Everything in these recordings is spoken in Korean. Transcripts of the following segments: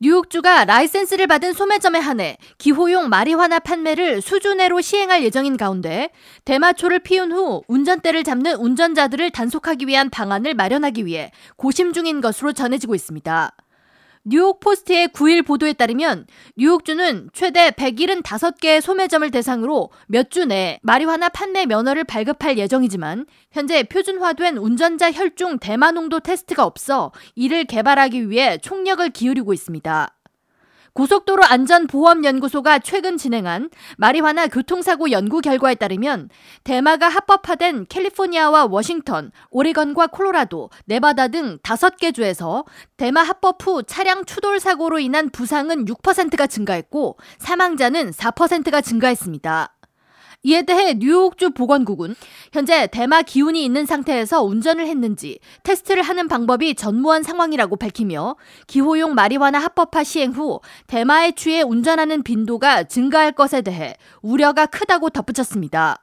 뉴욕주가 라이센스를 받은 소매점에 한해 기호용 마리화나 판매를 수주 내로 시행할 예정인 가운데 대마초를 피운 후 운전대를 잡는 운전자들을 단속하기 위한 방안을 마련하기 위해 고심 중인 것으로 전해지고 있습니다. 뉴욕 포스트의 9일 보도에 따르면 뉴욕주는 최대 175개의 소매점을 대상으로 몇 주 내에 마리화나 판매 면허를 발급할 예정이지만 현재 표준화된 운전자 혈중 대마 농도 테스트가 없어 이를 개발하기 위해 총력을 기울이고 있습니다. 고속도로 안전보험연구소가 최근 진행한 마리화나 교통사고 연구 결과에 따르면 대마가 합법화된 캘리포니아와 워싱턴, 오레건과 콜로라도, 네바다 등 5개 주에서 대마 합법 후 차량 추돌 사고로 인한 부상은 6%가 증가했고 사망자는 4%가 증가했습니다. 이에 대해 뉴욕주 보건국은 현재 대마 기운이 있는 상태에서 운전을 했는지 테스트를 하는 방법이 전무한 상황이라고 밝히며 기호용 마리화나 합법화 시행 후 대마에 취해 운전하는 빈도가 증가할 것에 대해 우려가 크다고 덧붙였습니다.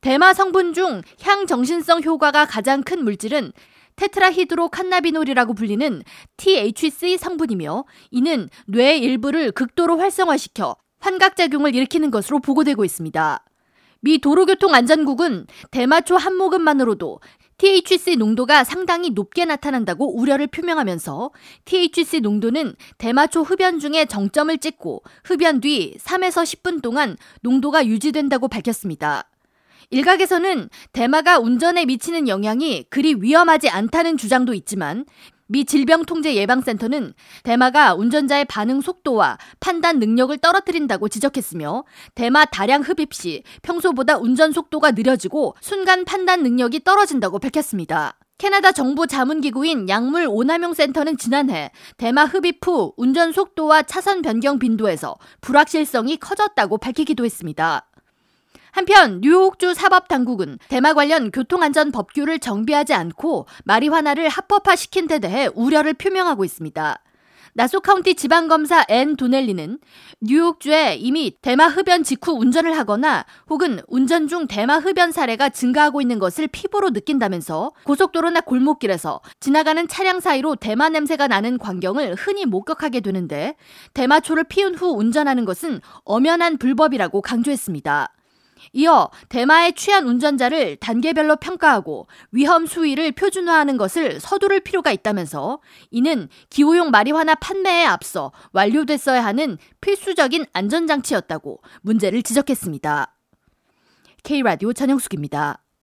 대마 성분 중 향정신성 효과가 가장 큰 물질은 테트라히드로 칸나비놀이라고 불리는 THC 성분이며 이는 뇌의 일부를 극도로 활성화시켜 환각작용을 일으키는 것으로 보고되고 있습니다. 미 도로교통안전국은 대마초 한 모금만으로도 THC 농도가 상당히 높게 나타난다고 우려를 표명하면서 THC 농도는 대마초 흡연 중에 정점을 찍고 흡연 뒤 3에서 10분 동안 농도가 유지된다고 밝혔습니다. 일각에서는 대마가 운전에 미치는 영향이 그리 위험하지 않다는 주장도 있지만 미 질병통제예방센터는 대마가 운전자의 반응 속도와 판단 능력을 떨어뜨린다고 지적했으며 대마 다량 흡입 시 평소보다 운전 속도가 느려지고 순간 판단 능력이 떨어진다고 밝혔습니다. 캐나다 정부 자문기구인 약물 오남용 센터는 지난해 대마 흡입 후 운전 속도와 차선 변경 빈도에서 불확실성이 커졌다고 밝히기도 했습니다. 한편 뉴욕주 사법당국은 대마 관련 교통안전 법규를 정비하지 않고 마리화나를 합법화시킨 데 대해 우려를 표명하고 있습니다. 나소 카운티 지방검사 앤 도넬리는 뉴욕주에 이미 대마 흡연 직후 운전을 하거나 혹은 운전 중 대마 흡연 사례가 증가하고 있는 것을 피부로 느낀다면서 고속도로나 골목길에서 지나가는 차량 사이로 대마 냄새가 나는 광경을 흔히 목격하게 되는데 대마초를 피운 후 운전하는 것은 엄연한 불법이라고 강조했습니다. 이어 대마에 취한 운전자를 단계별로 평가하고 위험 수위를 표준화하는 것을 서두를 필요가 있다면서 이는 기호용 마리화나 판매에 앞서 완료됐어야 하는 필수적인 안전장치였다고 문제를 지적했습니다. K라디오 전영숙입니다.